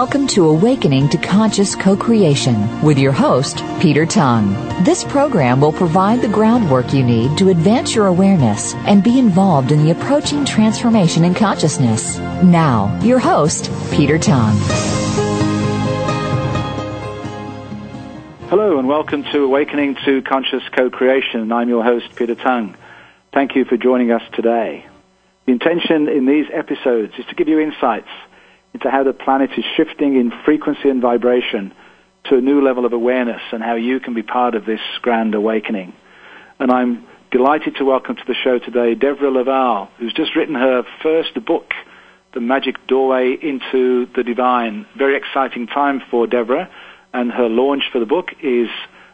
Welcome to Awakening to Conscious Co-Creation with your host, Peter Tongue. This program will provide the groundwork you need to advance your awareness and be involved in the approaching transformation in consciousness. Now, your host, Peter Tongue. Hello and welcome to Awakening to Conscious Co-Creation. I'm your host, Peter Tongue. Thank you for joining us today. The intention in these episodes is to give you insights into how the planet is shifting in frequency and vibration to a new level of awareness and how you can be part of this grand awakening. And I'm delighted to welcome to the show today Devrah Laval, who's just written her first book, The Magic Doorway into the Divine. Very exciting time for Devrah, and her launch for the book is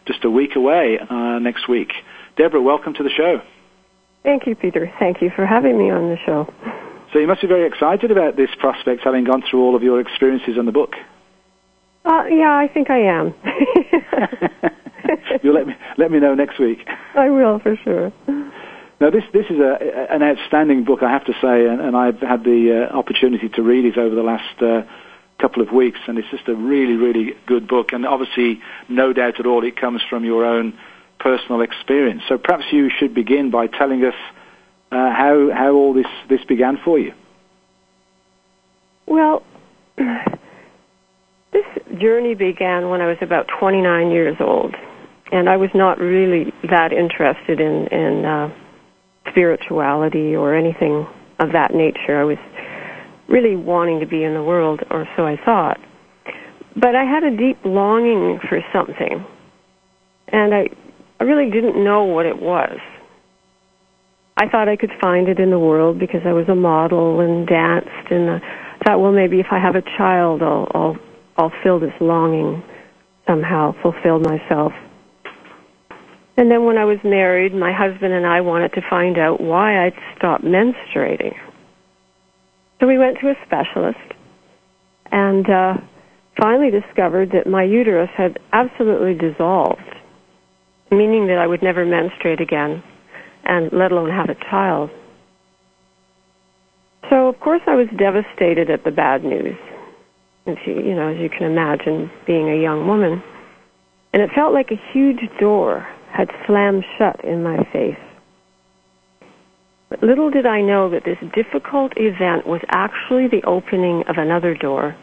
just a week away uh, next week. Devrah, welcome to the show. Thank you, Peter. Thank you for having me on the show. So you must be very excited about this prospect, having gone through all of your experiences in the book. Uh, yeah, I think I am. You'll let me let me know next week. I will for sure. Now, this this is a, an outstanding book, I have to say, and, and I've had the uh, opportunity to read it over the last uh, couple of weeks, and it's just a really, really good book. And obviously, no doubt at all, it comes from your own personal experience. So perhaps you should begin by telling us how how all this this began for you. Well, this journey began when I was about 29 years old, and I was not really that interested in in uh, spirituality or anything of that nature. I was really wanting to be in the world, or so I thought. But I had a deep longing for something, and I I really didn't know what it was. I thought I could find it in the world because I was a model and danced, and I thought, well, maybe if I have a child, I'll I'll, I'll fill this longing somehow, fulfill myself. And then when I was married, my husband and I wanted to find out why I'd stopped menstruating. So we went to a specialist, and uh, finally discovered that my uterus had absolutely dissolved, meaning that I would never menstruate again and let alone have a child. So of course I was devastated at the bad news. As you, you know, as you can imagine, being a young woman. And it felt like a huge door had slammed shut in my face. But little did I know that this difficult event was actually the opening of another door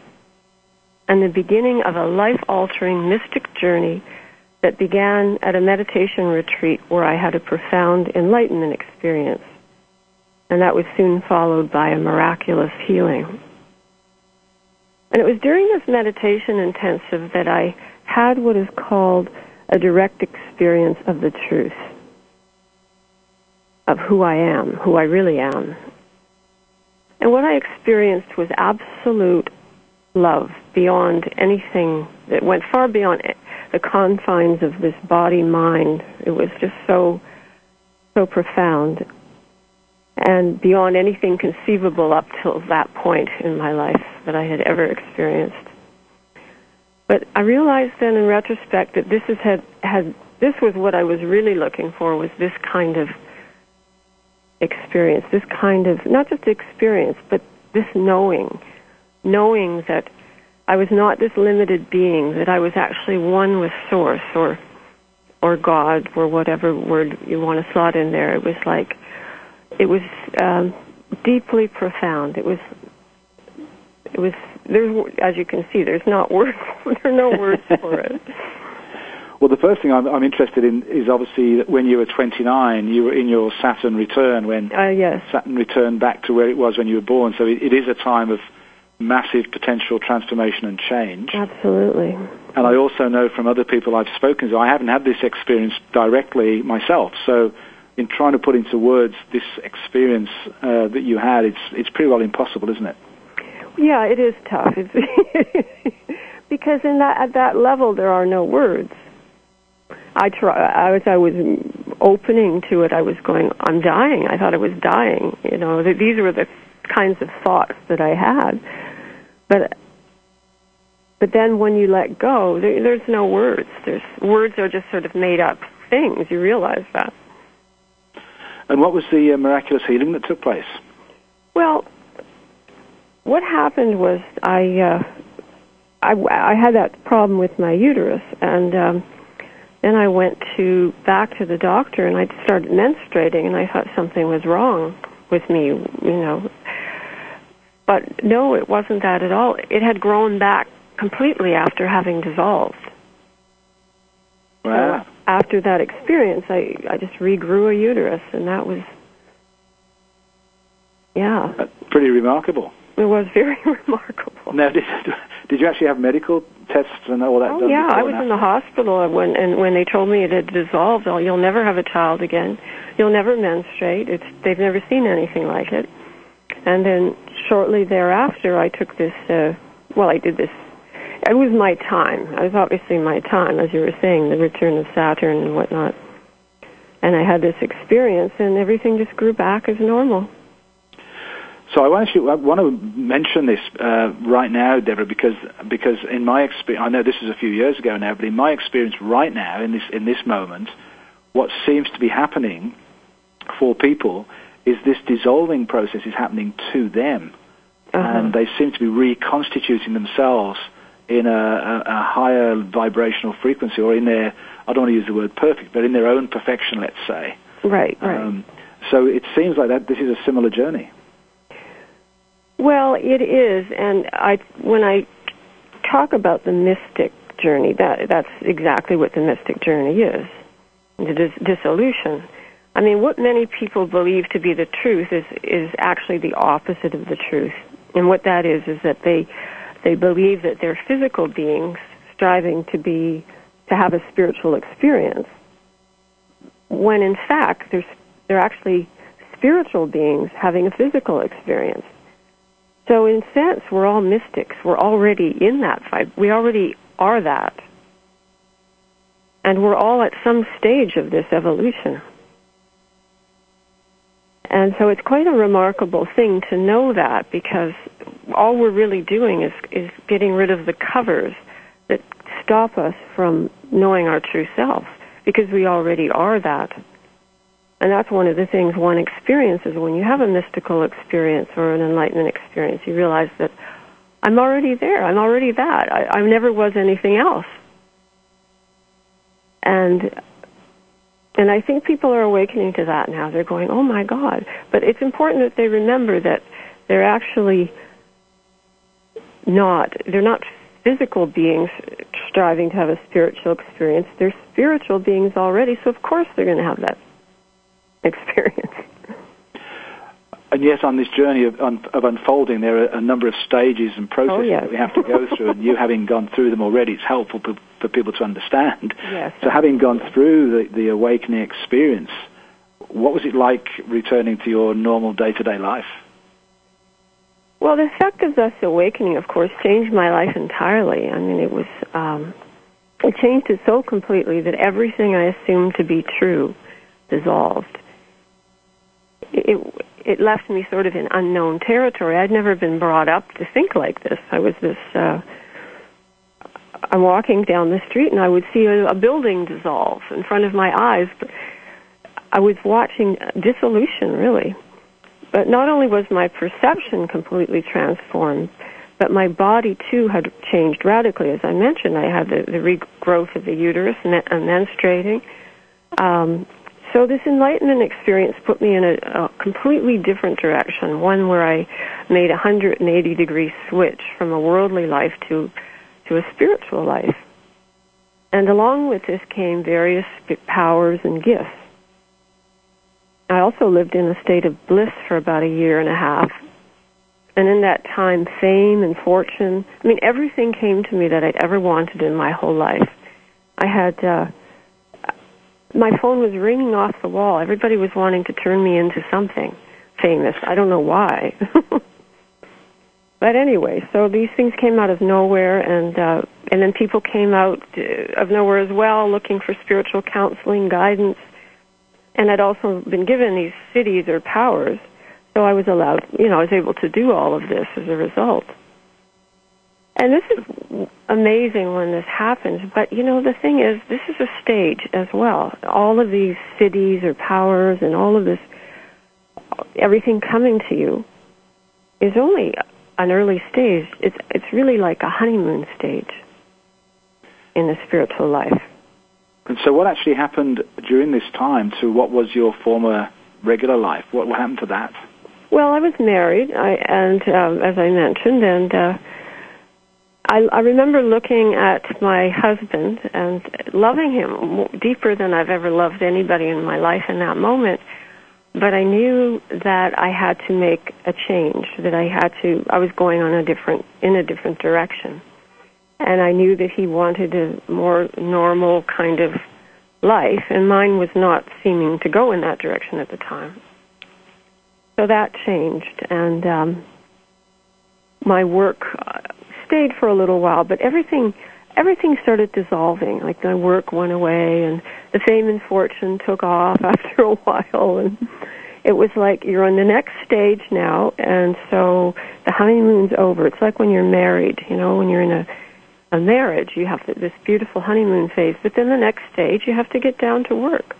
and the beginning of a life altering mystic journey that began at a meditation retreat where I had a profound enlightenment experience. And that was soon followed by a miraculous healing. And it was during this meditation intensive that I had what is called a direct experience of the truth, of who I am, who I really am. And what I experienced was absolute love beyond anything that went far beyond the confines of this body mind. It was just so, so profound and beyond anything conceivable up till that point in my life that I had ever experienced. But I realized then in retrospect that this is had, had this was what I was really looking for was this kind of experience, this kind of not just experience, but this knowing, knowing that I was not this limited being, that I was actually one with Source or or God or whatever word you want to slot in there. It was like it was um, deeply profound. It was it was there's as you can see there's not words there are no words for it. Well, the first thing I'm, I'm, interested in is obviously that when you were 29, you were in your Saturn return when uh, yes. Saturn returned back to where it was when you were born. So it, it is a time of massive potential transformation and change. Absolutely. And I also know from other people I've spoken to, I haven't had this experience directly myself. So in trying to put into words this experience uh, that you had, it's it's pretty well impossible, isn't it? Yeah, it is tough. It's because in that at that level there are no words. I try. As I was opening to it, I was going, "I'm dying." I thought I was dying. You know, these were the kinds of thoughts that I had. But but then when you let go, there, there's no words. There's words are just sort of made up things. You realize that. And what was the uh, miraculous healing that took place? Well, what happened was I, uh, I, I had that problem with my uterus, and um, then I went to back to the doctor, and I started menstruating, and I thought something was wrong with me, you know. But no, it wasn't that at all. It had grown back completely after having dissolved. Wow. So after that experience, I I just regrew a uterus, and that was yeah. That's pretty remarkable. It was very remarkable. Now, did, did you actually have medical tests and all that? Oh yeah, I was in the hospital when and when they told me it had dissolved. Oh, you'll never have a child again. You'll never menstruate. It's they've never seen anything like it. And then shortly thereafter, I took this. Uh, well, I did this it was my time. It was obviously my time, as you were saying, the return of Saturn and whatnot. And I had this experience, and everything just grew back as normal. So I want to mention this uh, right now, Devrah, because because in my experience, I know this is a few years ago now, but in my experience right now, in this in this moment, what seems to be happening for people is this dissolving process is happening to them, uh-huh. and they seem to be reconstituting themselves in a, a, a, higher vibrational frequency or in their, I don't want to use the word perfect, but in their own perfection, let's say. Right, right. Um, so it seems like that this is a similar journey. Well, it is, and I when I talk about the mystic journey, that that's exactly what the mystic journey is, the dis- dissolution. I mean, what many people believe to be the truth is is actually the opposite of the truth, and what that is is that they they believe that they're physical beings striving to be to have a spiritual experience when in fact they're they're actually spiritual beings having a physical experience. So in sense we're all mystics. We're already in that fight. We already are that. And we're all at some stage of this evolution and so it's quite a remarkable thing to know that because all we're really doing is, is getting rid of the covers that stop us from knowing our true self because we already are that. And that's one of the things one experiences when you have a mystical experience or an enlightenment experience. You realize that I'm already there. I'm already that. I, I never was anything else. And and I think people are awakening to that now. They're going, oh my God. But it's important that they remember that they're actually not, they're not physical beings striving to have a spiritual experience. They're spiritual beings already, so of course they're going to have that experience. And yes, on this journey of, of unfolding, there are a number of stages and processes oh, yes. that we have to go through. and you having gone through them already, it's helpful for, for people to understand. Yes. So, having gone through the, the awakening experience, what was it like returning to your normal day-to-day life? Well, the effect of this awakening, of course, changed my life entirely. I mean, it was um, it changed it so completely that everything I assumed to be true dissolved. It, it left me sort of in unknown territory. I'd never been brought up to think like this. I was this. Uh, I'm walking down the street and I would see a, a building dissolve in front of my eyes. I was watching dissolution, really. But not only was my perception completely transformed, but my body too had changed radically. As I mentioned, I had the, the regrowth of the uterus, men- uh, menstruating. Um, so this enlightenment experience put me in a, a completely different direction, one where I made a 180 degree switch from a worldly life to to a spiritual life. And along with this came various powers and gifts. I also lived in a state of bliss for about a year and a half. And in that time, fame and fortune, I mean, everything came to me that I'd ever wanted in my whole life. I had, uh, my phone was ringing off the wall. Everybody was wanting to turn me into something famous. I don't know why. but anyway, so these things came out of nowhere, and uh, and then people came out uh, of nowhere as well, looking for spiritual counseling, guidance, and I'd also been given these siddhis or powers, so I was allowed, you know, I was able to do all of this as a result. And this is amazing when this happens, but you know, the thing is, this is a stage as well. All of these siddhis or powers and all of this, everything coming to you is only an early stage. It's, it's really like a honeymoon stage in the spiritual life. And so, what actually happened during this time to what was your former regular life? What, happened to that? Well, I was married, I, and um, as I mentioned, and uh, I, I remember looking at my husband and loving him deeper than I've ever loved anybody in my life in that moment. But I knew that I had to make a change, that I had to, I was going on a different, in a different direction. And I knew that he wanted a more normal kind of life, and mine was not seeming to go in that direction at the time. So that changed, and um, my work uh, stayed for a little while, but everything everything started dissolving. Like my work went away, and the fame and fortune took off after a while, and it was like you're on the next stage now, and so the honeymoon's over. It's like when you're married, you know, when you're in a a marriage, you have this beautiful honeymoon phase, but then the next stage, you have to get down to work.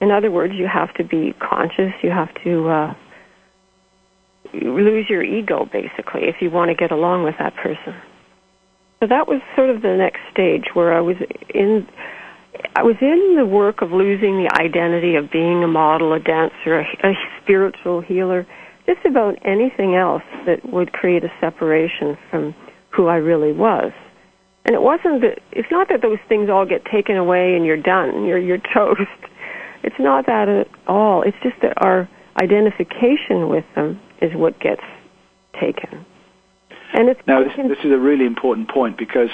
In other words, you have to be conscious. You have to uh, lose your ego, basically, if you want to get along with that person. So that was sort of the next stage where I was in. I was in the work of losing the identity of being a model, a dancer, a, a spiritual healer, just about anything else that would create a separation from who I really was. And it wasn't that, it's not that those things all get taken away and you're done, you're, you're toast. It's not that at all. It's just that our identification with them is what gets taken. And it's now, this, this is a really important point because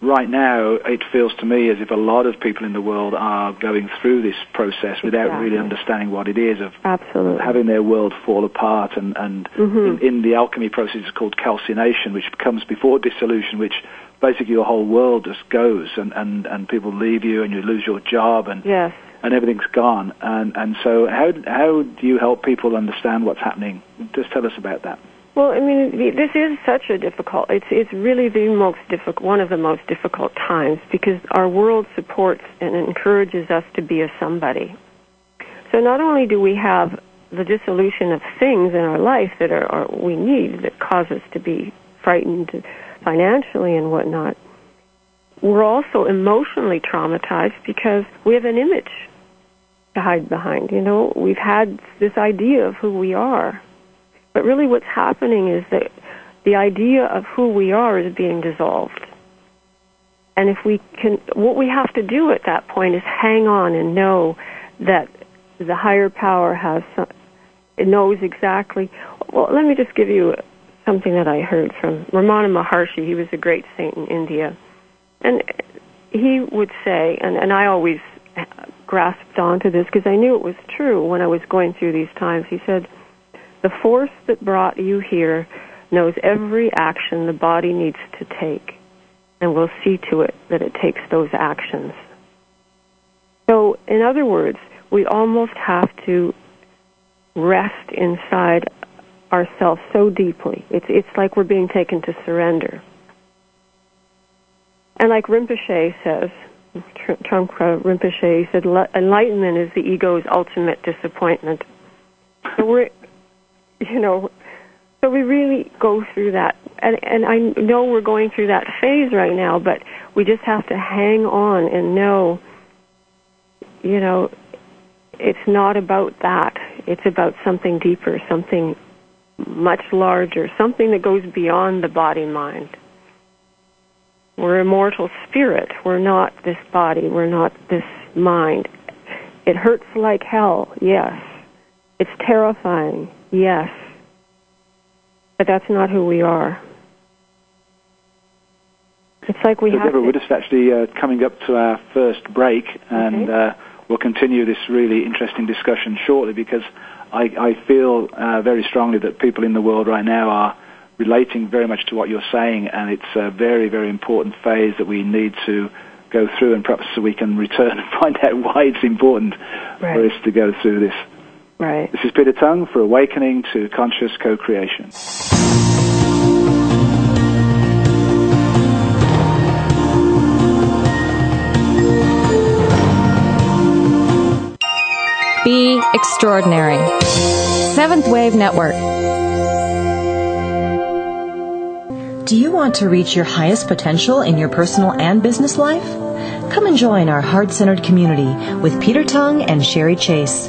right now it feels to me as if a lot of people in the world are going through this process without exactly. really understanding what it is of Absolutely. having their world fall apart and, and mm-hmm. in, in, the alchemy process it's called calcination which comes before dissolution which basically your whole world just goes and, and, and people leave you and you lose your job and yes and everything's gone. And and so how how do you help people understand what's happening? Just tell us about that. Well, I mean, this is such a difficult. It's it's really the most difficult, one of the most difficult times because our world supports and encourages us to be a somebody. So not only do we have the dissolution of things in our life that are, are we need that cause us to be frightened financially and whatnot, we're also emotionally traumatized because we have an image to hide behind. You know, we've had this idea of who we are. But really what's happening is that the idea of who we are is being dissolved. And if we can, what we have to do at that point is hang on and know that the higher power has, it knows exactly. Well, let me just give you something that I heard from Ramana Maharshi. He was a great saint in India and he would say, and, and I always grasped onto this because I knew it was true when I was going through these times. He said, The force that brought you here knows every action the body needs to take and will see to it that it takes those actions. So, in other words, we almost have to rest inside ourselves so deeply. It's, it's like we're being taken to surrender. And like Rinpoche says, Trungpa uh, Rinpoche said, enlightenment is the ego's ultimate disappointment. So we're, you know, so we really go through that. And, and I know we're going through that phase right now, but we just have to hang on and know, you know, it's not about that. It's about something deeper, something much larger, something that goes beyond the body mind. We're immortal spirit. We're not this body. We're not this mind. It hurts like hell, yes. It's terrifying, yes. But that's not who we are. It's like we so have. Devrah, to... we're just actually uh, coming up to our first break, and okay. uh, we'll continue this really interesting discussion shortly because I, I feel uh, very strongly that people in the world right now are relating very much to what you're saying, and it's a very, very important phase that we need to go through, and perhaps so we can return and find out why it's important right. for us to go through this. Right. This is Peter Tongue for Awakening to Conscious Co-Creation. Be extraordinary. Seventh Wave Network. Do you want to reach your highest potential in your personal and business life? Come and join our heart centered community with Peter Tongue and Sherry Chase.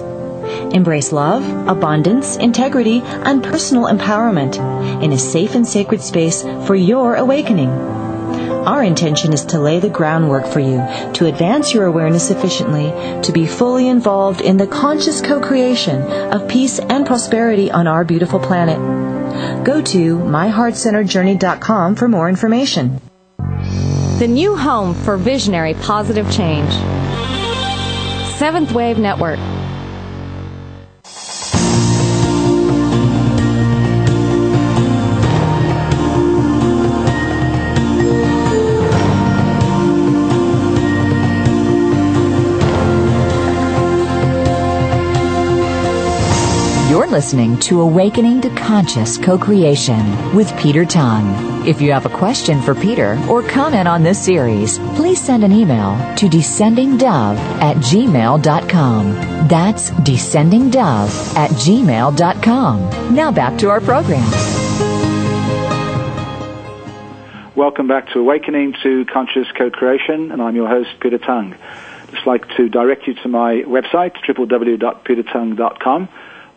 Embrace love, abundance, integrity, and personal empowerment in a safe and sacred space for your awakening. Our intention is to lay the groundwork for you to advance your awareness efficiently, to be fully involved in the conscious co creation of peace and prosperity on our beautiful planet. Go to myheartcenteredjourney.com for more information. The new home for visionary positive change. Seventh Wave Network. Listening to Awakening to Conscious Co-Creation with Peter Tongue. If you have a question for Peter or comment on this series, please send an email to descendingdove at gmail.com. That's descendingdove at gmail.com. Now back to our program. Welcome back to Awakening to Conscious Co-Creation, and I'm your host, Peter Tongue. I'd just like to direct you to my website, www.petertongue.com.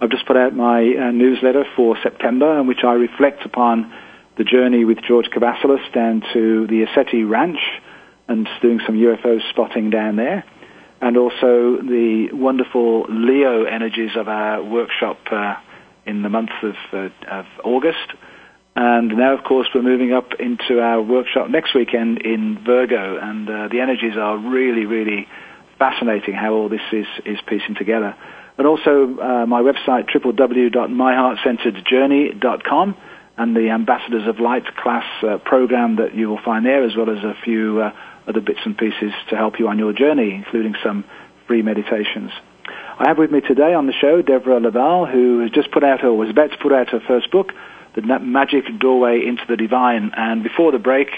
I've just put out my uh, newsletter for September, in which I reflect upon the journey with George Kavassilas down to the ECETI Ranch and doing some UFO spotting down there, and also the wonderful Leo energies of our workshop uh, in the month of, uh, of August. And now, of course, we're moving up into our workshop next weekend in Virgo, and uh, the energies are really, really fascinating how all this is, is piecing together. And also uh, my website, www.myheartcenteredjourney.com, and the Ambassadors of Light class uh, program that you will find there, as well as a few uh, other bits and pieces to help you on your journey, including some free meditations. I have with me today on the show Devrah Laval, who has just put out, her, was about to put out her first book, The Magic Doorway into the Divine. And before the break,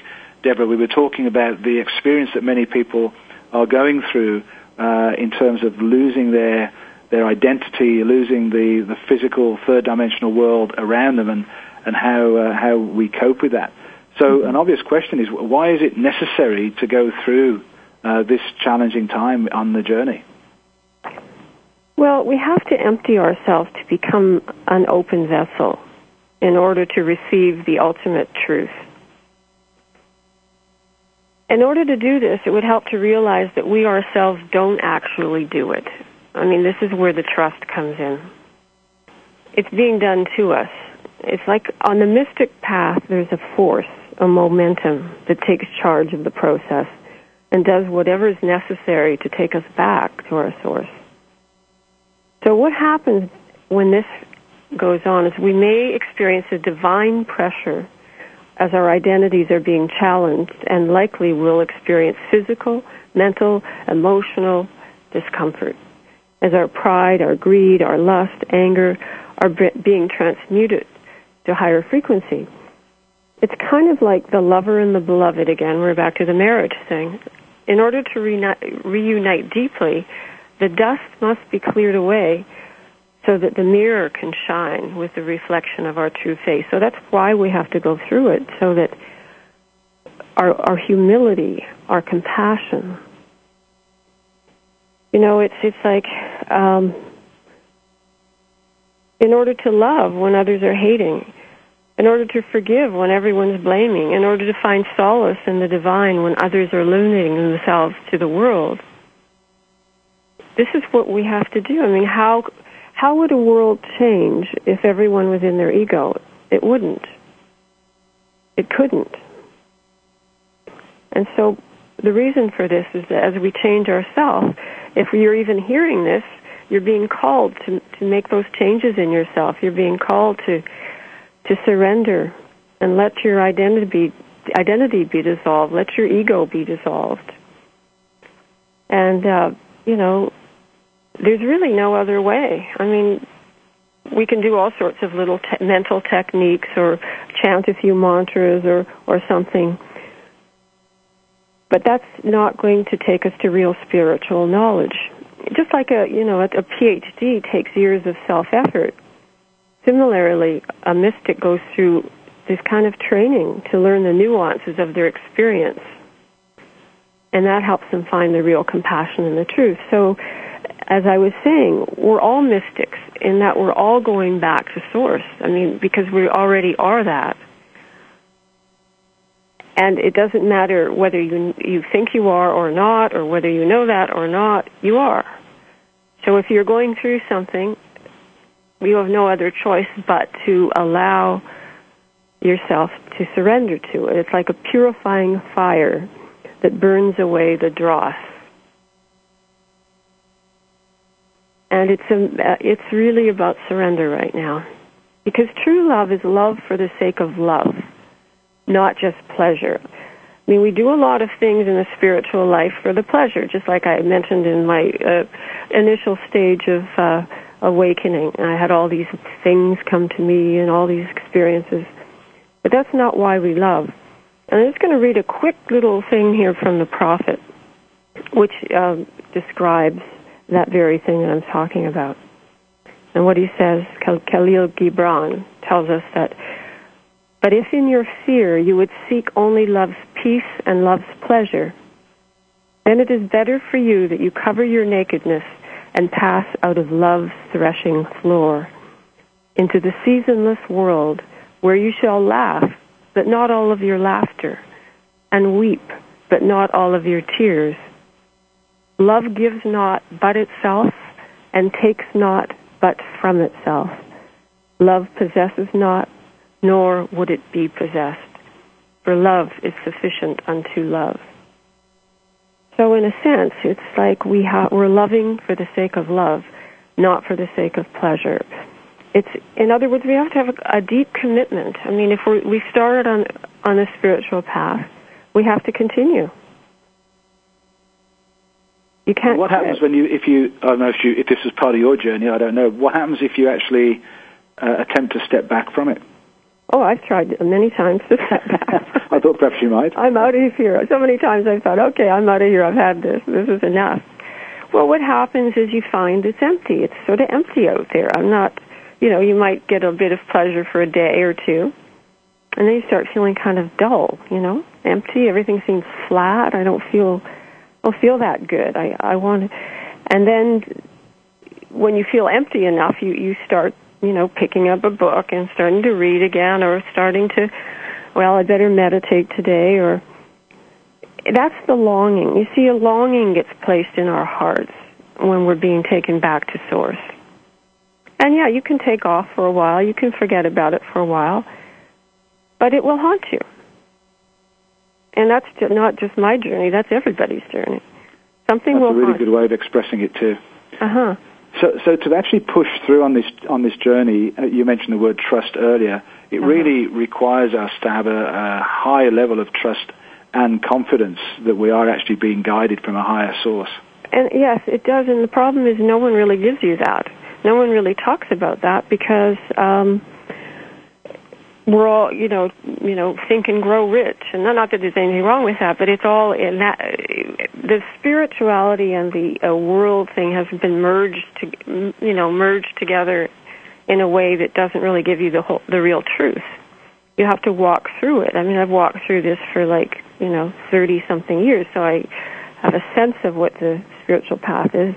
Devrah, we were talking about the experience that many people are going through uh, in terms of losing their their identity, losing the, the physical third dimensional world around them, and and how uh, how we cope with that. So, mm-hmm. an obvious question is why is it necessary to go through uh, this challenging time on the journey? Well, we have to empty ourselves to become an open vessel in order to receive the ultimate truth. In order to do this, it would help to realize that we ourselves don't actually do it. I mean, this is where the trust comes in. It's being done to us. It's like on the mystic path, there's a force, a momentum that takes charge of the process and does whatever is necessary to take us back to our source. So what happens when this goes on is we may experience a divine pressure as our identities are being challenged and likely we'll experience physical, mental, emotional discomfort as our pride, our greed, our lust, anger are being transmuted to higher frequency. It's kind of like the lover and the beloved again. We're back to the marriage thing. In order to reunite, deeply, the dust must be cleared away so that the mirror can shine with the reflection of our true face. So that's why we have to go through it, so that our, our humility, our compassion, you know, it's it's like um, in order to love when others are hating, in order to forgive when everyone's blaming, in order to find solace in the divine when others are limiting themselves to the world. This is what we have to do. I mean, how how would a world change if everyone was in their ego? It wouldn't. It couldn't. And so the reason for this is that as we change ourselves, if you're even hearing this, you're being called to, to make those changes in yourself. You're being called to to surrender and let your identity be, identity be dissolved. Let your ego be dissolved. And uh, you know, there's really no other way. I mean, we can do all sorts of little te- mental techniques or chant a few mantras or or something. But that's not going to take us to real spiritual knowledge. Just like a, you know, a, PhD takes years of self-effort. Similarly, a mystic goes through this kind of training to learn the nuances of their experience. And that helps them find the real compassion and the truth. So, as I was saying, we're all mystics in that we're all going back to source. I mean, because we already are that. And it doesn't matter whether you you think you are or not, or whether you know that or not, you are. So if you're going through something you have no other choice but to allow yourself to surrender to it. It's like a purifying fire that burns away the dross. And it's a, it's really about surrender right now. Because true love is love for the sake of love, not just pleasure. I mean, we do a lot of things in the spiritual life for the pleasure, just like I mentioned in my uh, initial stage of uh, awakening. I had all these things come to me and all these experiences. But that's not why we love. And I'm just going to read a quick little thing here from the prophet, which um, describes that very thing that I'm talking about. And what he says, Khalil Gibran tells us that, but if in your fear you would seek only love's peace and love's pleasure, then it is better for you that you cover your nakedness and pass out of love's threshing floor into the seasonless world where you shall laugh, but not all of your laughter, and weep, but not all of your tears. Love gives not but itself, and takes not but from itself. Love possesses not, nor would it be possessed. For love is sufficient unto love. So in a sense, it's like we ha- we're loving for the sake of love, not for the sake of pleasure. It's in other words, we have to have a, a deep commitment. I mean, if we we started on on a spiritual path, we have to continue. You can't. What happens when you if you I don't know if you if this is part of your journey? I don't know. What happens if you actually uh, attempt to step back from it? Oh, I've tried many times to step back. I thought perhaps you might. I'm out of here. So many times I've thought, okay, I'm out of here. I've had this. This is enough. Well, what happens is you find it's empty. It's sort of empty out there. I'm not, you know, you might get a bit of pleasure for a day or two, and then you start feeling kind of dull. You know, empty. Everything seems flat. I don't feel, I don't feel that good. I I want, and then when you feel empty enough, you you start you know, picking up a book and starting to read again or starting to, well, I better meditate today or that's the longing. You see, a longing gets placed in our hearts when we're being taken back to source. And yeah, you can take off for a while, you can forget about it for a while, but it will haunt you. And that's not just my journey, that's everybody's journey. Something that's will a really haunt good way of expressing it too. Uh huh. So, so to actually push through on this on this journey, uh, you mentioned the word trust earlier. It Uh-huh. really requires us to have a, a high level of trust and confidence that we are actually being guided from a higher source. And yes, it does. And the problem is, no one really gives you that. No one really talks about that because um, we're all, you know, you know, think and grow rich. And not that there's anything wrong with that, but it's all in that. The spirituality and the uh, world thing has been merged, to, you know, merged together in a way that doesn't really give you the whole, the real truth. You have to walk through it. I mean, I've walked through this for like, you know, thirty something years, so I have a sense of what the spiritual path is.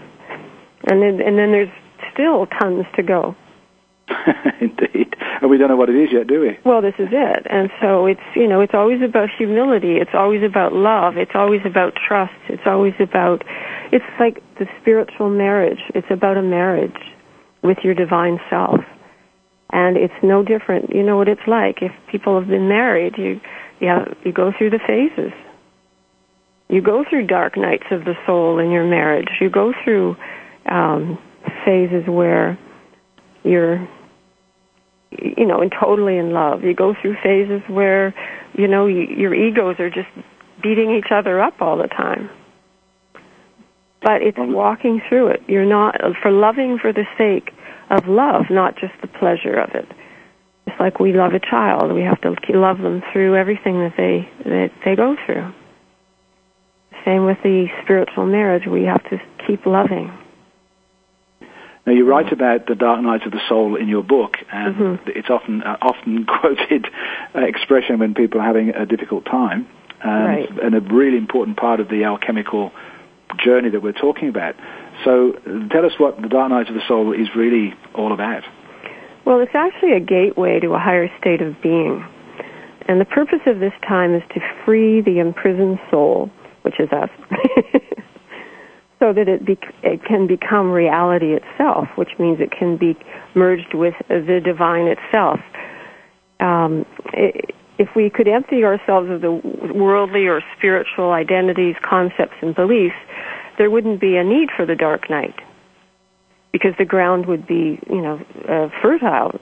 And then, and then there's still tons to go. Indeed. And we don't know what it is yet, do we? Well, this is it. And so it's, you know, it's always about humility. It's always about love. It's always about trust. It's always about, it's like the spiritual marriage. It's about a marriage with your divine self. And it's no different. You know what it's like. If people have been married, you, you, have, you go through the phases. You go through dark nights of the soul in your marriage. You go through um, phases where you're you know, and totally in love. You go through phases where, you know, you, your egos are just beating each other up all the time. But it's walking through it. You're not for loving for the sake of love, not just the pleasure of it. It's like we love a child. We have to love them through everything that they that they go through. Same with the spiritual marriage. We have to keep loving. Now you write about the dark nights of the soul in your book, and mm-hmm. it's often uh, often quoted uh, expression when people are having a difficult time, right. and a really important part of the alchemical journey that we're talking about. So tell us what the dark nights of the soul is really all about. Well, it's actually a gateway to a higher state of being. And the purpose of this time is to free the imprisoned soul, which is us, so that it, be, it can become reality itself, which means it can be merged with the divine itself. Um, it, if we could empty ourselves of the worldly or spiritual identities, concepts, and beliefs, there wouldn't be a need for the dark night because the ground would be, you know, uh, fertile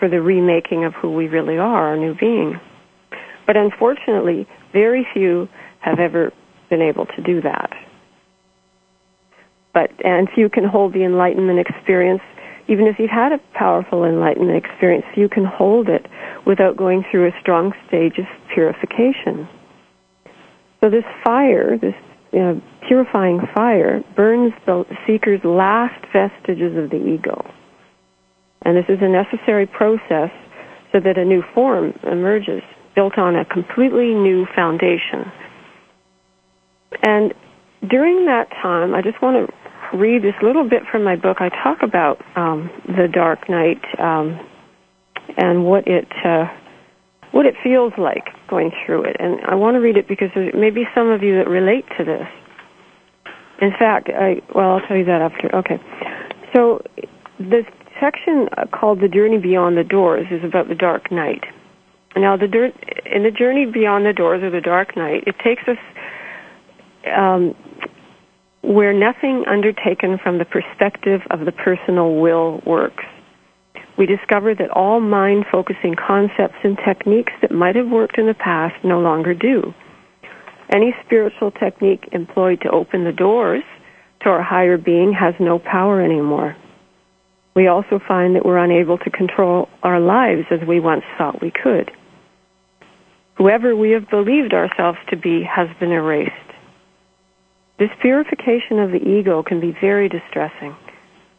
for the remaking of who we really are, our new being. But unfortunately, very few have ever been able to do that but and few can hold the enlightenment experience. Even if you've had a powerful enlightenment experience you can hold it without going through a strong stage of purification. So this fire this you know, purifying fire burns the seeker's last vestiges of the ego. And this is a necessary process so that a new form emerges built on a completely new foundation. And during that time, I just want to read this little bit from my book, I talk about um, the dark night um, and what it uh, what it feels like going through it. And I want to read it because there may be some of you that relate to this. In fact, I well, I'll tell you that after. Okay. So the section called "The Journey Beyond the Doors" is about the dark night. Now, the in the journey beyond the doors or the dark night, it takes us um, where nothing undertaken from the perspective of the personal will works. We discover that all mind focusing concepts and techniques that might have worked in the past no longer do. Any spiritual technique employed to open the doors to our higher being has no power anymore. We also find that we're unable to control our lives as we once thought we could. Whoever we have believed ourselves to be has been erased. This purification of the ego can be very distressing,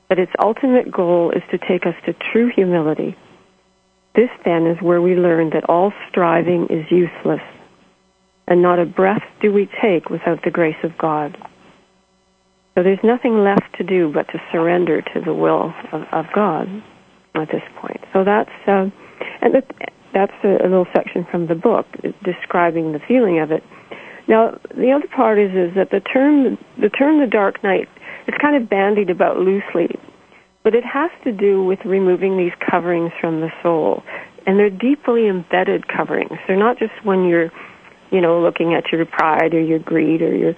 but its ultimate goal is to take us to true humility. This then is where we learn that all striving is useless, and not a breath do we take without the grace of God. So there's nothing left to do but to surrender to the will of, of God at this point. So that's uh, and that, that's a little section from the book describing the feeling of it. Now, the other part is is that the term the term the dark night is kind of bandied about loosely, but it has to do with removing these coverings from the soul, and they're deeply embedded coverings. They're not just when you're, you know, looking at your pride or your greed or your.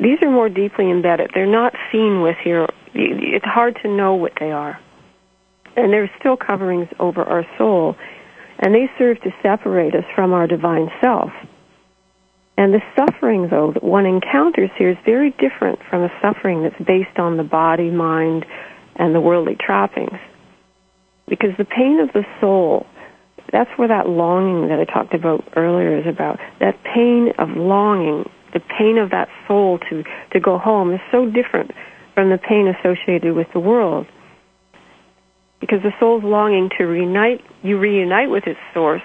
These are more deeply embedded. They're not seen with your. It's hard to know what they are, and there's still coverings over our soul, and they serve to separate us from our divine self. And the suffering, though, that one encounters here is very different from a suffering that's based on the body, mind, and the worldly trappings. Because the pain of the soul, that's where that longing that I talked about earlier is about. That pain of longing, the pain of that soul to, to go home is so different from the pain associated with the world. Because the soul's longing to reunite, you reunite with its source,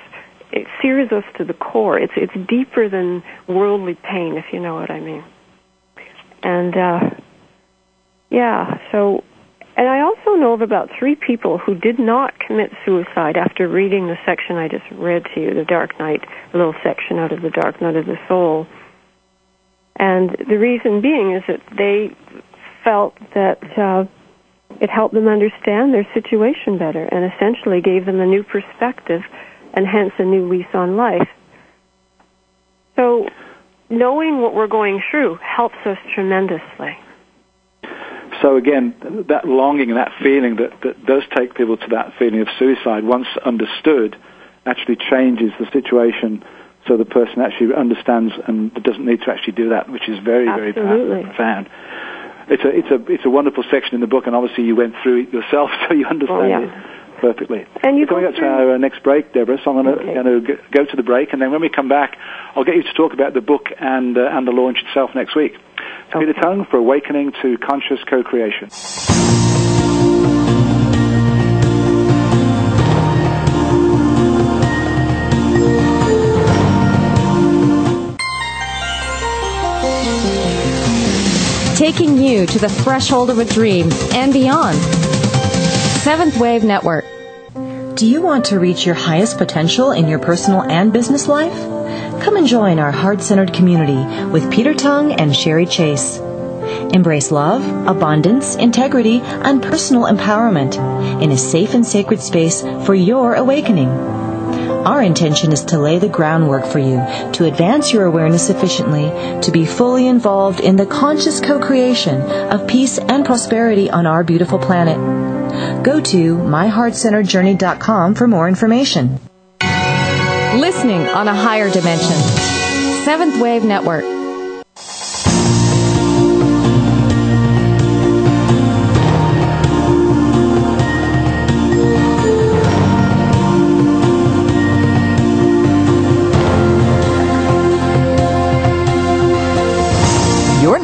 it sears us to the core. It's it's deeper than worldly pain, if you know what I mean. And uh, yeah, so And I also know of about three people who did not commit suicide after reading the section I just read to you, the Dark Night, a little section out of the Dark Night of the Soul. And the reason being is that they felt that uh, it helped them understand their situation better and essentially gave them a new perspective and hence a new lease on life. So knowing what we're going through helps us tremendously. So again, that longing and that feeling that, that does take people to that feeling of suicide, once understood, actually changes the situation so the person actually understands and doesn't need to actually do that, which is very, Absolutely. very profound. It's a, it's a, it's a wonderful section in the book, and obviously you went through it yourself, so you understand Oh, yeah. it perfectly. And you We're coming up to our uh, next break, Devrah, so I'm going Okay. to go to the break, and then when we come back, I'll get you to talk about the book and, uh, and the launch itself next week. So Peter Tongue for Awakening to Conscious Co-Creation. Taking you to the threshold of a dream and beyond. Seventh Wave Network. Do you want to reach your highest potential in your personal and business life? Come and join our heart centered community with Peter Tongue and Sherry Chase. Embrace love, abundance, integrity, and personal empowerment in a safe and sacred space for your awakening. Our intention is to lay the groundwork for you to advance your awareness efficiently, to be fully involved in the conscious co creation of peace and prosperity on our beautiful planet. Go to myheartcenteredjourney.com for more information. Listening on a higher dimension. Seventh Wave Network.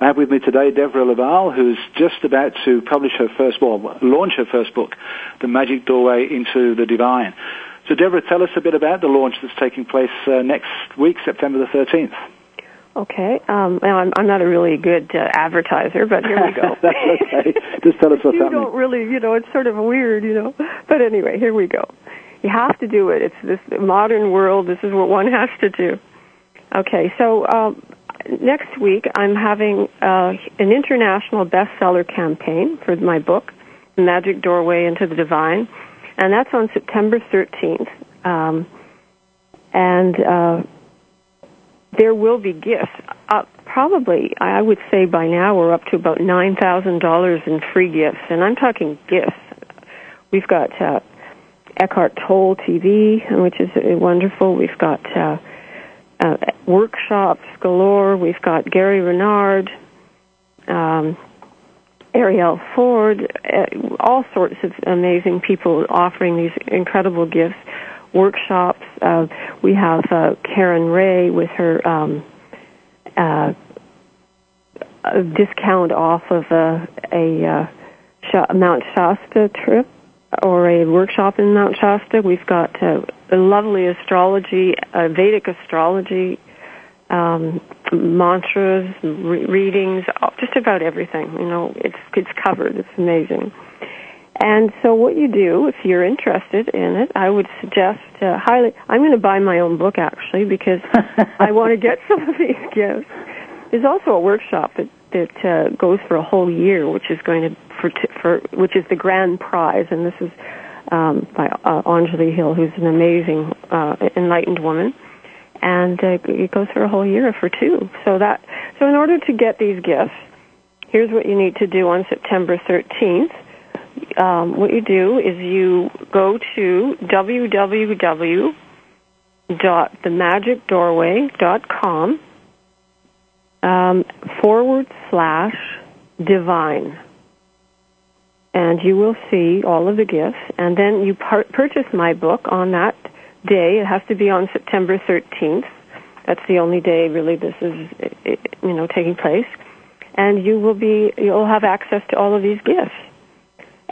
I have with me today Devrah Laval, who's just about to publish her first, well, launch her first book, The Magic Doorway into the Divine. So Devrah, tell us a bit about the launch that's taking place uh, next week, September the 13th. Okay. Um, I'm, I'm not a really good uh, advertiser, but here we go. That's okay. Just tell us what's you happening. don't really, you know, it's sort of weird, you know. But anyway, here we go. You have to do it. It's this modern world. This is what one has to do. Okay, so um, next week I'm having uh, an international bestseller campaign for my book, Magic Doorway into the Divine, and that's on September 13th. Um, and uh, there will be gifts. Uh, probably, I would say by now we're up to about nine thousand dollars in free gifts, and I'm talking gifts. We've got uh, Eckhart Tolle TV, which is wonderful. We've got uh, uh, workshops galore. We've got Gary Renard, um, Arielle Ford, uh, all sorts of amazing people offering these incredible gifts. Workshops. Uh, we have uh, Karen Ray with her um, uh, discount off of a, a uh, Mount Shasta trip or a workshop in Mount Shasta. We've got uh, a lovely astrology, uh, Vedic astrology, um, mantras, re- readings, uh, just about everything. You know, it's it's covered. It's amazing. And so, what you do, if you're interested in it, I would suggest uh, highly. I'm going to buy my own book actually because I want to get some of these gifts. There's also a workshop that that uh, goes for a whole year, which is going to for for which is the grand prize, and this is um, by uh, Anjali Hill, who's an amazing uh, enlightened woman, and uh, it goes for a whole year for two. So that so in order to get these gifts, here's what you need to do on September 13th. Um, what you do is you go to www.themagicdoorway.com um, forward slash divine. And you will see all of the gifts. And then you par- purchase my book on that day. It has to be on September 13th. That's the only day really this is, eh, eh, you know, taking place. And you will be, you'll have access to all of these gifts.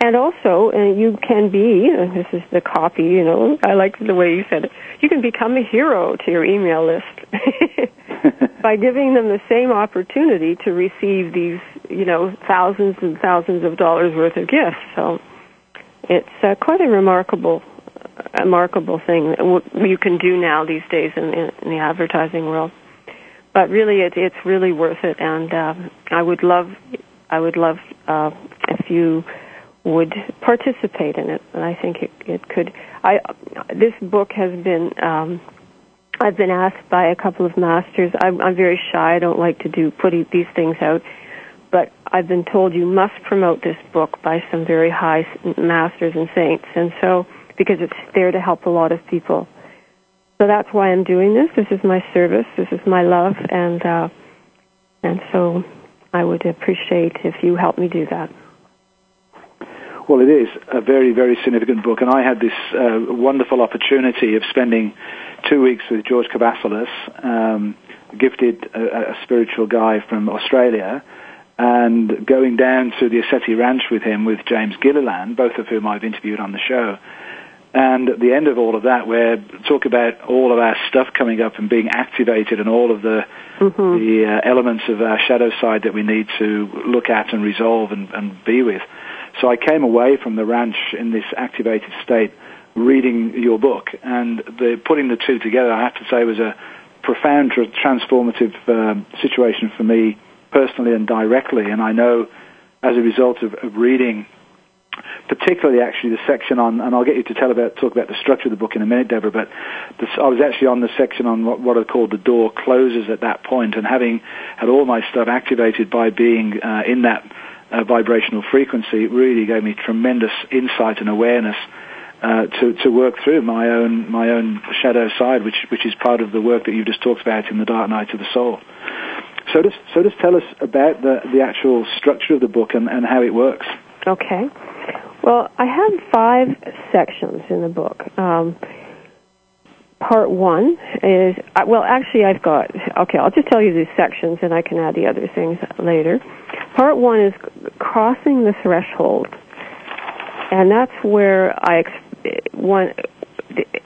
And also, uh, you can be, uh, this is the copy, you know, I like the way you said it, you can become a hero to your email list by giving them the same opportunity to receive these, you know, thousands and thousands of dollars worth of gifts. So it's uh, quite a remarkable, remarkable thing that you can do now these days in, in, in the advertising world. But really, it, it's really worth it, and uh, I would love, I would love uh, if you would participate in it. And I think it, it could. I this book has been. Um, I've been asked by a couple of masters. I'm, I'm very shy. I don't like to do put these things out, but I've been told you must promote this book by some very high masters and saints, and so because it's there to help a lot of people. So that's why I'm doing this. This is my service. This is my love, and uh, and so I would appreciate if you help me do that. Well, it is a very, very significant book, and I had this uh, wonderful opportunity of spending two weeks with George Kavassilas, um, gifted a, a, spiritual guy from Australia, and going down to the ECETI Ranch with him with James Gilliland, both of whom I've interviewed on the show. And at the end of all of that, where talk about all of our stuff coming up and being activated, and all of the mm-hmm. the uh, elements of our shadow side that we need to look at and resolve and, and be with. So I came away from the ranch in this activated state, reading your book, and the, putting the two together, I have to say, was a profound transformative um, situation for me personally and directly. And I know, as a result of, of reading particularly actually the section on, and I'll get you to tell about talk about the structure of the book in a minute, Devrah. But this, I was actually on the section on what, what are called the door closes at that point, and having had all my stuff activated by being uh, in that uh, vibrational frequency really gave me tremendous insight and awareness uh, to to work through my own my own shadow side, which which is part of the work that you've just talked about in the Dark Night of the Soul. So just so just tell us about the the actual structure of the book and, and how it works. Okay. Well, I have five sections in the book. Um, part one is well actually i've got okay i'll just tell you these sections and i can add the other things later part one is crossing the threshold and that's where i one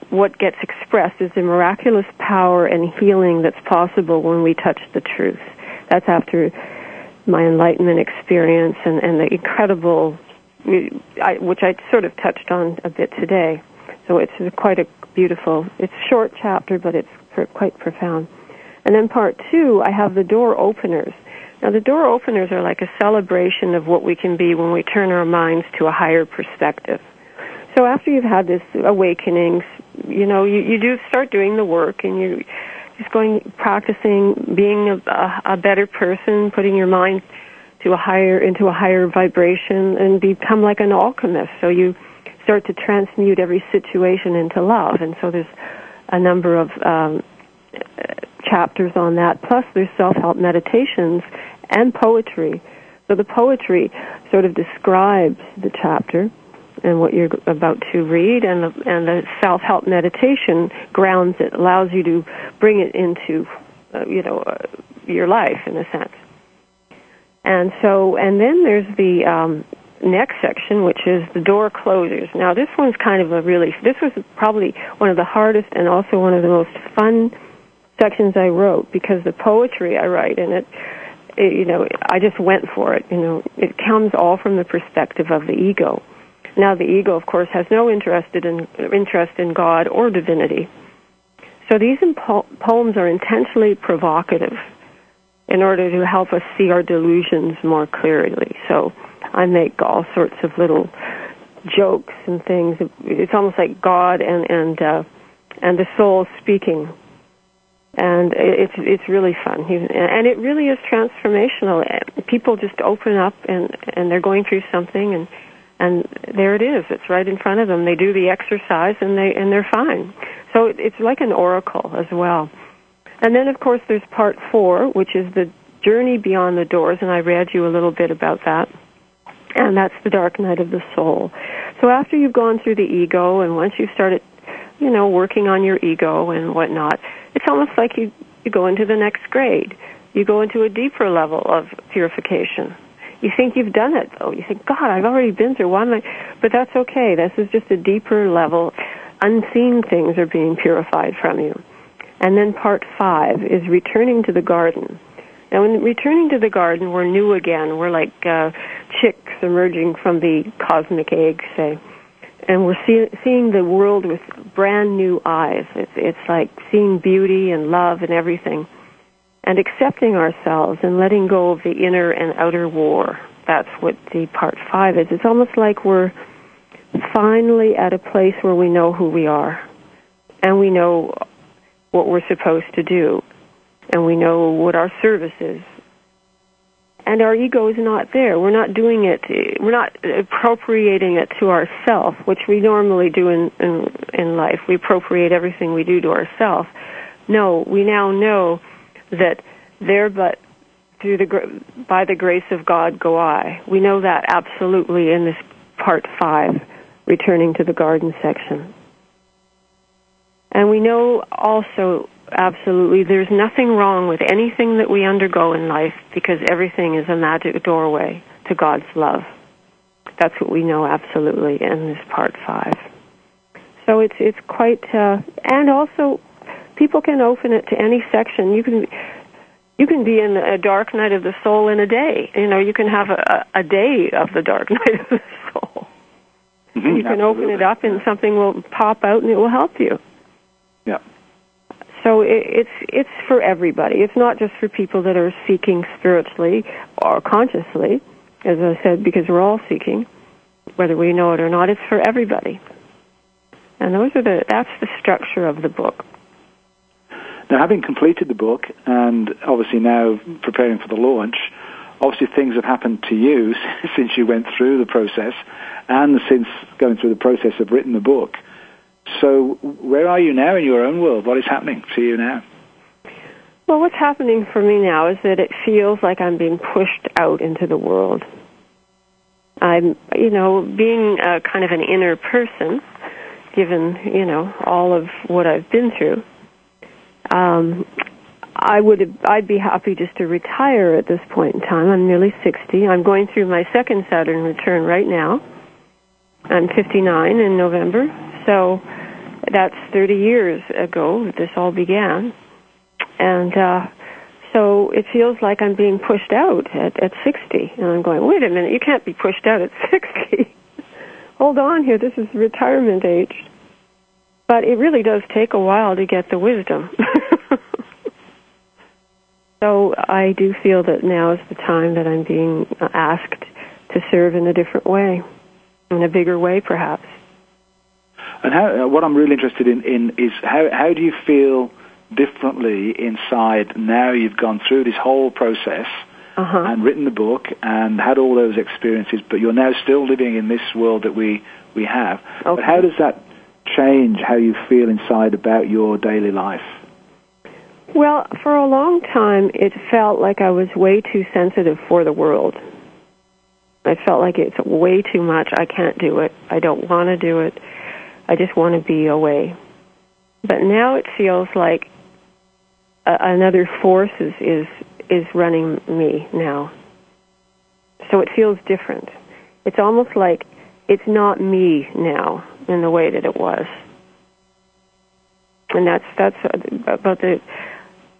what gets expressed is the miraculous power and healing that's possible when we touch the truth that's after my enlightenment experience and, and the incredible which i sort of touched on a bit today so it's quite a beautiful. It's short chapter, but it's quite profound. And then part two, I have the door openers. Now the door openers are like a celebration of what we can be when we turn our minds to a higher perspective. So after you've had this awakenings, you know, you, you do start doing the work and you're just going, practicing being a, a better person, putting your mind to a higher, into a higher vibration and become like an alchemist. So you, start to transmute every situation into love. And so there's a number of um, chapters on that. Plus, there's self-help meditations and poetry. So the poetry sort of describes the chapter and what you're about to read, and the, and the self-help meditation grounds it, allows you to bring it into, uh, you know, uh, your life in a sense. And so, and then there's the um, next section, which is the door closers. Now, this one's kind of a really, this was probably one of the hardest and also one of the most fun sections I wrote because the poetry I write in it, it you know, I just went for it. You know, it comes all from the perspective of the ego. Now, the ego, of course, has no interest in interest in God or divinity. So these impo- poems are intentionally provocative in order to help us see our delusions more clearly. So I make all sorts of little jokes and things. It's almost like God and and uh, and the soul speaking, and it's it's really fun. And it really is transformational. People just open up and and they're going through something and and there it is. It's right in front of them. They do the exercise and they and they're fine. So it's like an oracle as well. And then of course there's part four, which is the journey beyond the doors, and I read you a little bit about that and that's the dark night of the soul. So after you've gone through the ego, and once you've started, you know, working on your ego and whatnot, it's almost like you, you go into the next grade. You go into a deeper level of purification. You think you've done it, though. You think, God, I've already been through. Why am I? But that's okay. This is just a deeper level. Unseen things are being purified from you. And then part five is returning to the garden. Now, when returning to the garden, we're new again. We're like uh, chicks emerging from the cosmic egg, say. And we're see- seeing the world with brand new eyes. It's, it's like seeing beauty and love and everything and accepting ourselves and letting go of the inner and outer war. That's what the part five is. It's almost like we're finally at a place where we know who we are and we know what we're supposed to do and we know what our service is. And our ego is not there. We're not doing it. We're not appropriating it to ourself, which we normally do in, in in life. We appropriate everything we do to ourselves. No, we now know that there but through the by the grace of God go I. We know that absolutely in this part 5 returning to the garden section. And we know also absolutely there's nothing wrong with anything that we undergo in life because everything is a magic doorway to God's love. That's what we know absolutely in this part 5. So it's it's quite uh, and also people can open it to any section. You can you can be in a dark night of the soul in a day. You know, you can have a, a day of the dark night of the soul. Mm-hmm, you can open it up, and something will pop out, and it will help you. Yeah. So it, it's it's for everybody. It's not just for people that are seeking spiritually or consciously, as I said, because we're all seeking, whether we know it or not. It's for everybody. And those are the that's the structure of the book. Now, having completed the book and obviously now preparing for the launch, obviously things have happened to you since you went through the process and since going through the process of written the book. So, where are you now in your own world? What is happening to you now? Well, what's happening for me now is that it feels like I'm being pushed out into the world. I'm, you know, being a kind of an inner person, given, you know, all of what I've been through um, I would I'd be happy just to retire at this point in time. I'm nearly 60. I'm going through my second Saturn return right now. I'm 59 in November, so that's 30 years ago that this all began, and uh, so it feels like I'm being pushed out at, at 60, and I'm going, wait a minute, you can't be pushed out at 60. Hold on here, this is retirement age. But it really does take a while to get the wisdom. so I do feel that now is the time that I'm being asked to serve in a different way, in a bigger way, perhaps. And how, uh, what I'm really interested in, in is how, how do you feel differently inside now you've gone through this whole process uh-huh. and written the book and had all those experiences, but you're now still living in this world that we, we have. Okay. But how does that change how you feel inside about your daily life? Well, for a long time, it felt like I was way too sensitive for the world. I felt like it's way too much. I can't do it. I don't want to do it. I just want to be away. But now it feels like a- another force is, is is running me now. So it feels different. It's almost like it's not me now in the way that it was. And that's that's about the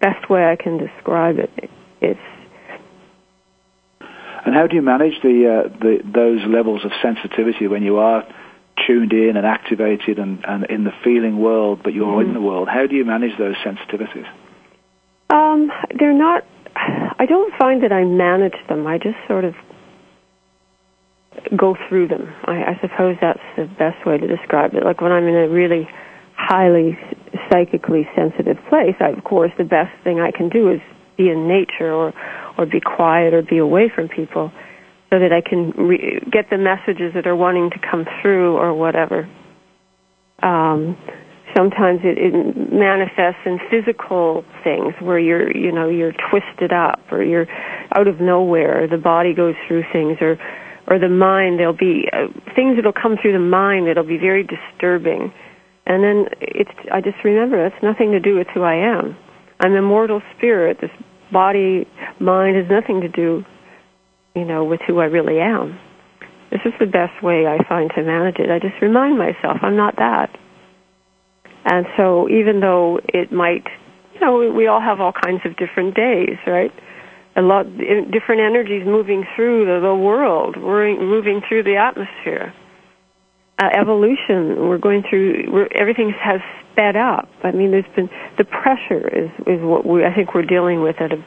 best way I can describe it. It's and how do you manage the, uh, the those levels of sensitivity when you are tuned in and activated and, and in the feeling world, but you're mm-hmm. in the world? How do you manage those sensitivities? Um, they're not. I don't find that I manage them. I just sort of go through them. I, I suppose that's the best way to describe it. Like when I'm in a really highly psychically sensitive place, I, of course, the best thing I can do is be in nature or or be quiet or be away from people, so that I can re- get the messages that are wanting to come through or whatever. Um, sometimes it, it manifests in physical things where you're you know you're twisted up or you're out of nowhere. The body goes through things or or the mind, there'll be uh, things that'll come through the mind that'll be very disturbing. And then it's, I just remember it's nothing to do with who I am. I'm a mortal spirit. This body, mind has nothing to do, you know, with who I really am. This is the best way I find to manage it. I just remind myself I'm not that. And so even though it might, you know, we all have all kinds of different days, right? A lot, different energies moving through the, the world, moving through the atmosphere. Uh, evolution, we're going through, we're, everything has sped up. I mean, there's been, the pressure is, is what we, I think we're dealing with at a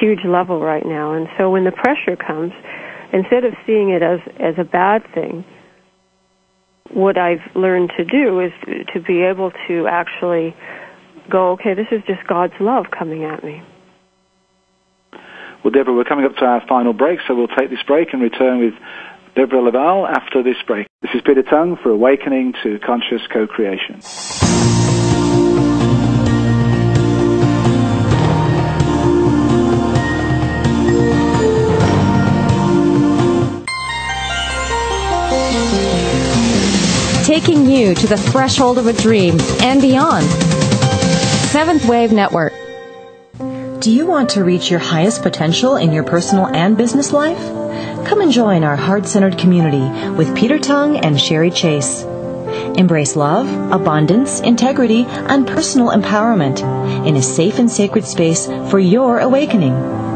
huge level right now. And so when the pressure comes, instead of seeing it as, as a bad thing, what I've learned to do is to be able to actually go, okay, this is just God's love coming at me. Well, Devrah, we're coming up to our final break, so we'll take this break and return with Devrah Laval after this break. This is Peter Tongue for Awakening to Conscious Co-Creation. taking you to the threshold of a dream and beyond. Seventh Wave Network. Do you want to reach your highest potential in your personal and business life? Come and join our heart centered community with Peter Tongue and Sherry Chase. Embrace love, abundance, integrity, and personal empowerment in a safe and sacred space for your awakening.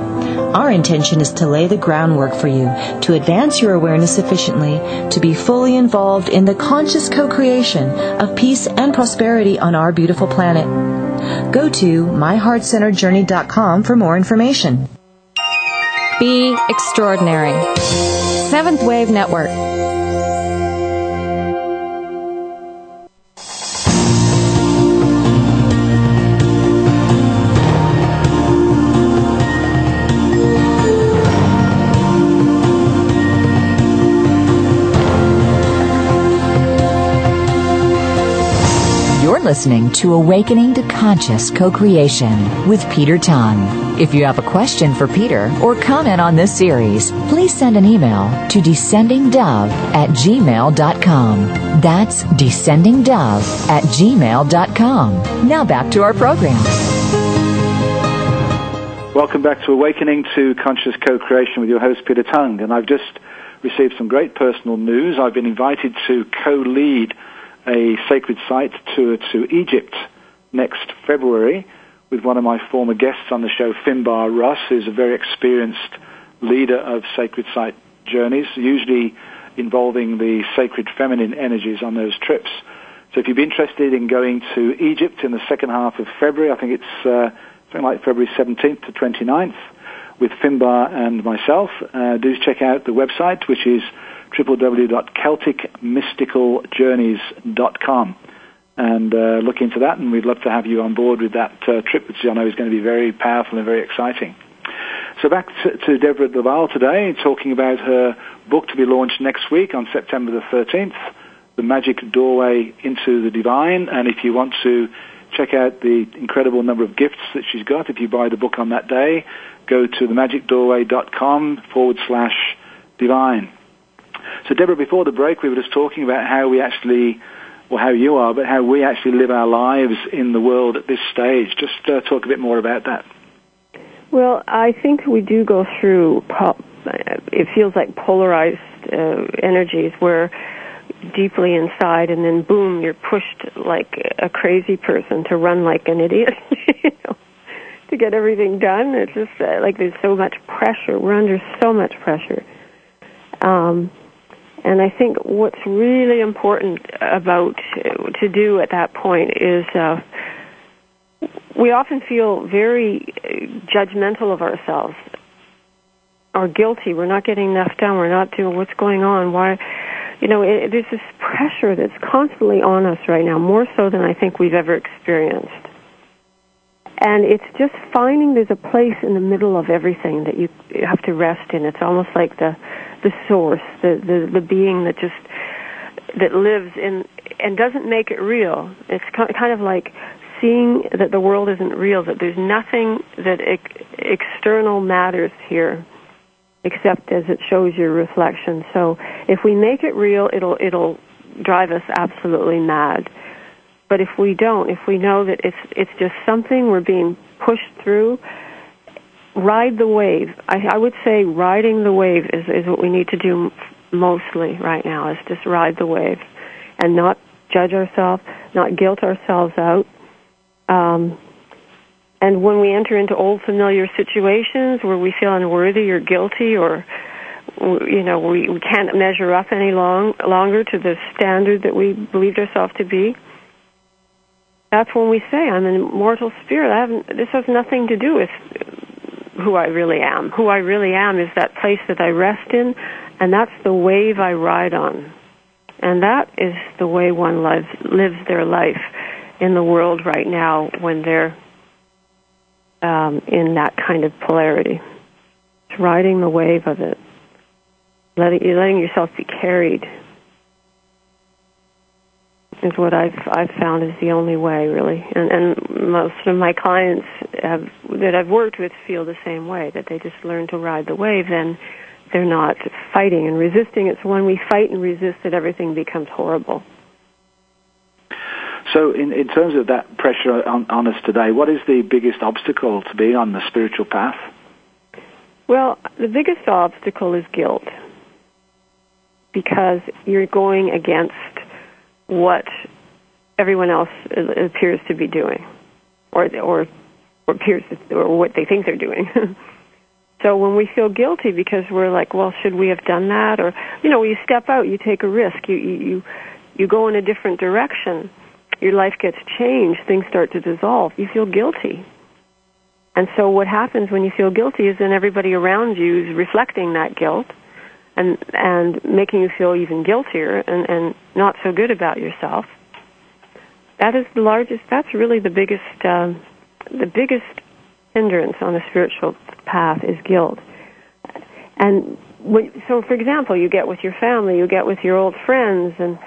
Our intention is to lay the groundwork for you to advance your awareness sufficiently to be fully involved in the conscious co-creation of peace and prosperity on our beautiful planet. Go to myheartcenteredjourney.com for more information. Be extraordinary. Seventh Wave Network. Listening to Awakening to Conscious Co-Creation with Peter Tong. If you have a question for Peter or comment on this series, please send an email to descendingdove at gmail.com. That's descendingdove at gmail.com. Now back to our program. Welcome back to Awakening to Conscious Co-Creation with your host Peter Tongue. And I've just received some great personal news. I've been invited to co-lead a sacred site tour to Egypt next February with one of my former guests on the show, Finbarr Ross, who's a very experienced leader of sacred site journeys, usually involving the sacred feminine energies on those trips. So if you'd be interested in going to Egypt in the second half of February, I think it's uh, something like February 17th to 29th, with Finbar and myself, uh, do check out the website, which is www.celticmysticaljourneys.com and uh, look into that. And we'd love to have you on board with that uh, trip, which I know is going to be very powerful and very exciting. So back to, to Devrah Laval today, talking about her book to be launched next week on September the 13th, The Magic Doorway into the Divine. And if you want to check out the incredible number of gifts that she's got, if you buy the book on that day, go to themagicdoorway.com forward slash divine. So, Devrah, before the break, we were just talking about how we actually, well, how you are, but how we actually live our lives in the world at this stage. Just uh, talk a bit more about that. Well, I think we do go through, it feels like polarized uh, energies where deeply inside and then boom, you're pushed like a crazy person to run like an idiot. you know, to get everything done. It's just uh, like there's so much pressure. We're under so much pressure. Um, and I think what's really important about to do at that point is uh, we often feel very judgmental of ourselves or guilty. We're not getting enough done. We're not doing what's going on. Why? You know, it, there's this pressure that's constantly on us right now, more so than I think we've ever experienced. And it's just finding there's a place in the middle of everything that you have to rest in. It's almost like the the source, the, the, the being that just, that lives in, and doesn't make it real. It's kind of like seeing that the world isn't real, that there's nothing that ex- external matters here except as it shows your reflection. So if we make it real, it'll, it'll drive us absolutely mad. But if we don't, if we know that it's it's just something we're being pushed through, ride the wave. I, I would say riding the wave is is what we need to do mostly right now. Is just ride the wave, and not judge ourselves, not guilt ourselves out. Um, and when we enter into old familiar situations where we feel unworthy or guilty or you know we, we can't measure up any long longer to the standard that we believed ourselves to be that's when we say i'm an immortal spirit i haven't this has nothing to do with who i really am. Who i really am is that place that i rest in and that's the wave i ride on. And that is the way one lives lives their life in the world right now when they're um, in that kind of polarity. It's riding the wave of it. Letting letting yourself be carried is what I've I've found is the only way really, and and most of my clients have, that I've worked with feel the same way that they just learn to ride the wave. Then they're not fighting and resisting. It's when we fight and resist that everything becomes horrible. So, in, in terms of that pressure on, on us today, what is the biggest obstacle to being on the spiritual path? Well, the biggest obstacle is guilt because you're going against what everyone else appears to be doing, or or, or appears to, or what they think they're doing. so when we feel guilty because we're like, well, should we have done that? Or you know, you step out, you take a risk, you you you go in a different direction. Your life gets changed. Things start to dissolve. You feel guilty. And so what happens when you feel guilty is then everybody around you is reflecting that guilt and and making you feel even guiltier and and not so good about yourself. That is the largest. That's really the biggest um, the biggest hindrance on the spiritual path is guilt. And when, so, for example, you get with your family, you get with your old friends, and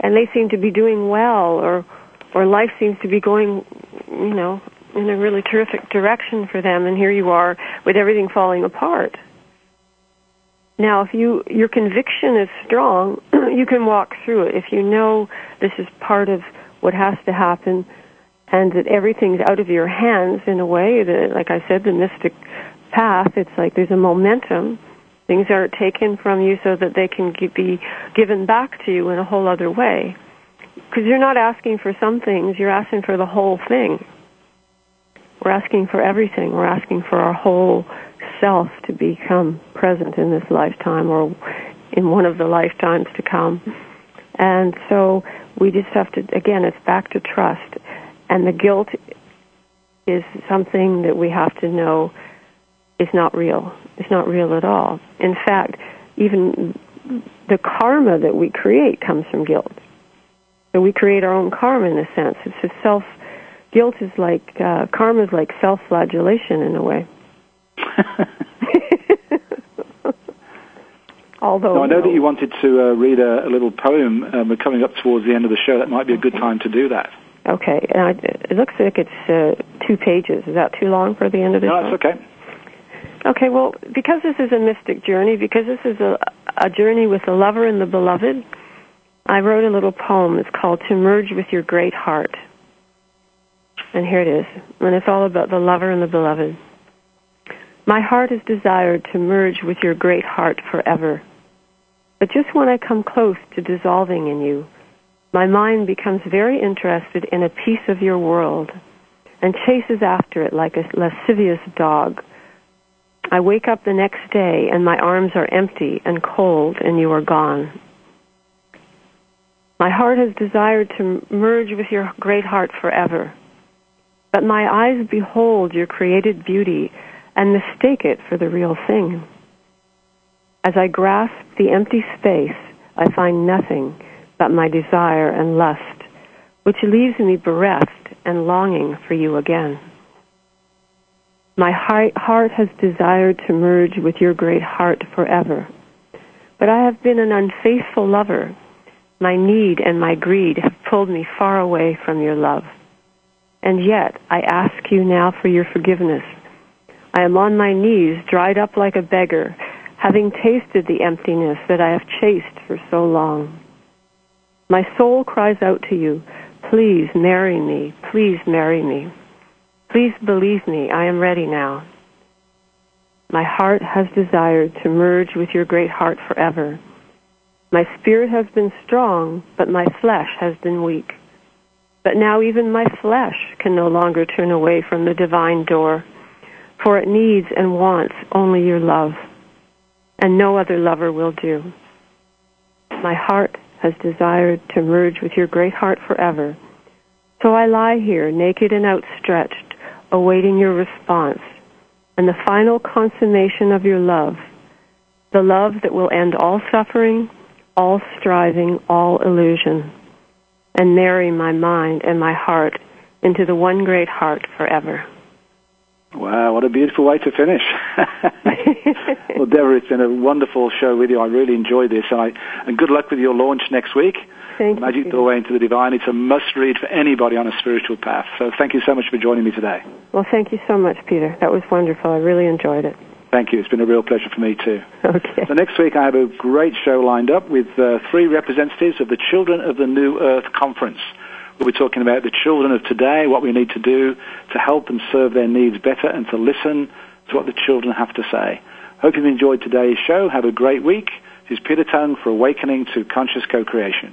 and they seem to be doing well, or or life seems to be going, you know, in a really terrific direction for them, and here you are with everything falling apart. Now, if you your conviction is strong, you can walk through it. If you know this is part of what has to happen, and that everything's out of your hands in a way that, like I said, the mystic path. It's like there's a momentum. Things are taken from you so that they can be given back to you in a whole other way. Because you're not asking for some things, you're asking for the whole thing. We're asking for everything. We're asking for our whole self to become present in this lifetime or in one of the lifetimes to come. And so we just have to, again, it's back to trust. And the guilt is something that we have to know is not real. It's not real at all. In fact, even the karma that we create comes from guilt. So we create our own karma in a sense. It's a self, guilt is like, uh, karma is like self-flagellation in a way. Although now, I know that you wanted to uh, read a, a, little poem. Um, we're coming up towards the end of the show. That might be a good time to do that. Okay. Uh, it looks like it's uh, two pages. Is that too long for the end of the no, show? No, that's okay. Okay, well, because this is a mystic journey, because this is a, a journey with the lover and the beloved, I wrote a little poem. It's called To Merge with Your Great Heart. And here it is. And it's all about the lover and the beloved. My heart has desired to merge with your great heart forever. But just when I come close to dissolving in you, my mind becomes very interested in a piece of your world and chases after it like a lascivious dog. I wake up the next day and my arms are empty and cold and you are gone. My heart has desired to merge with your great heart forever. But my eyes behold your created beauty and mistake it for the real thing. As I grasp the empty space, I find nothing but my desire and lust, which leaves me bereft and longing for you again. My heart has desired to merge with your great heart forever, but I have been an unfaithful lover. My need and my greed have pulled me far away from your love. And yet, I ask you now for your forgiveness I am on my knees, dried up like a beggar, having tasted the emptiness that I have chased for so long. My soul cries out to you, Please marry me. Please marry me. Please believe me. I am ready now. My heart has desired to merge with your great heart forever. My spirit has been strong, but my flesh has been weak. But now even my flesh can no longer turn away from the divine door, for it needs and wants only your love, and no other lover will do. My heart has desired to merge with your great heart forever. So I lie here, naked and outstretched, awaiting your response and the final consummation of your love, the love that will end all suffering, all striving, all illusion, and marry my mind and my heart into the one great heart forever. Wow, what a beautiful way to finish. well, Devrah, it's been a wonderful show with you. I really enjoyed this. And, I, and good luck with your launch next week. Thank Magic you. Doorway into the Divine. It's a must read for anybody on a spiritual path. So thank you so much for joining me today. Well, thank you so much, Peter. That was wonderful. I really enjoyed it. Thank you. It's been a real pleasure for me too. Okay. So next week I have a great show lined up with uh, three representatives of the Children of the New Earth Conference. We'll be talking about the children of today, what we need to do to help them serve their needs better and to listen to what the children have to say. Hope you've enjoyed today's show. Have a great week. This is Peter Tongue for Awakening to Conscious Co-Creation.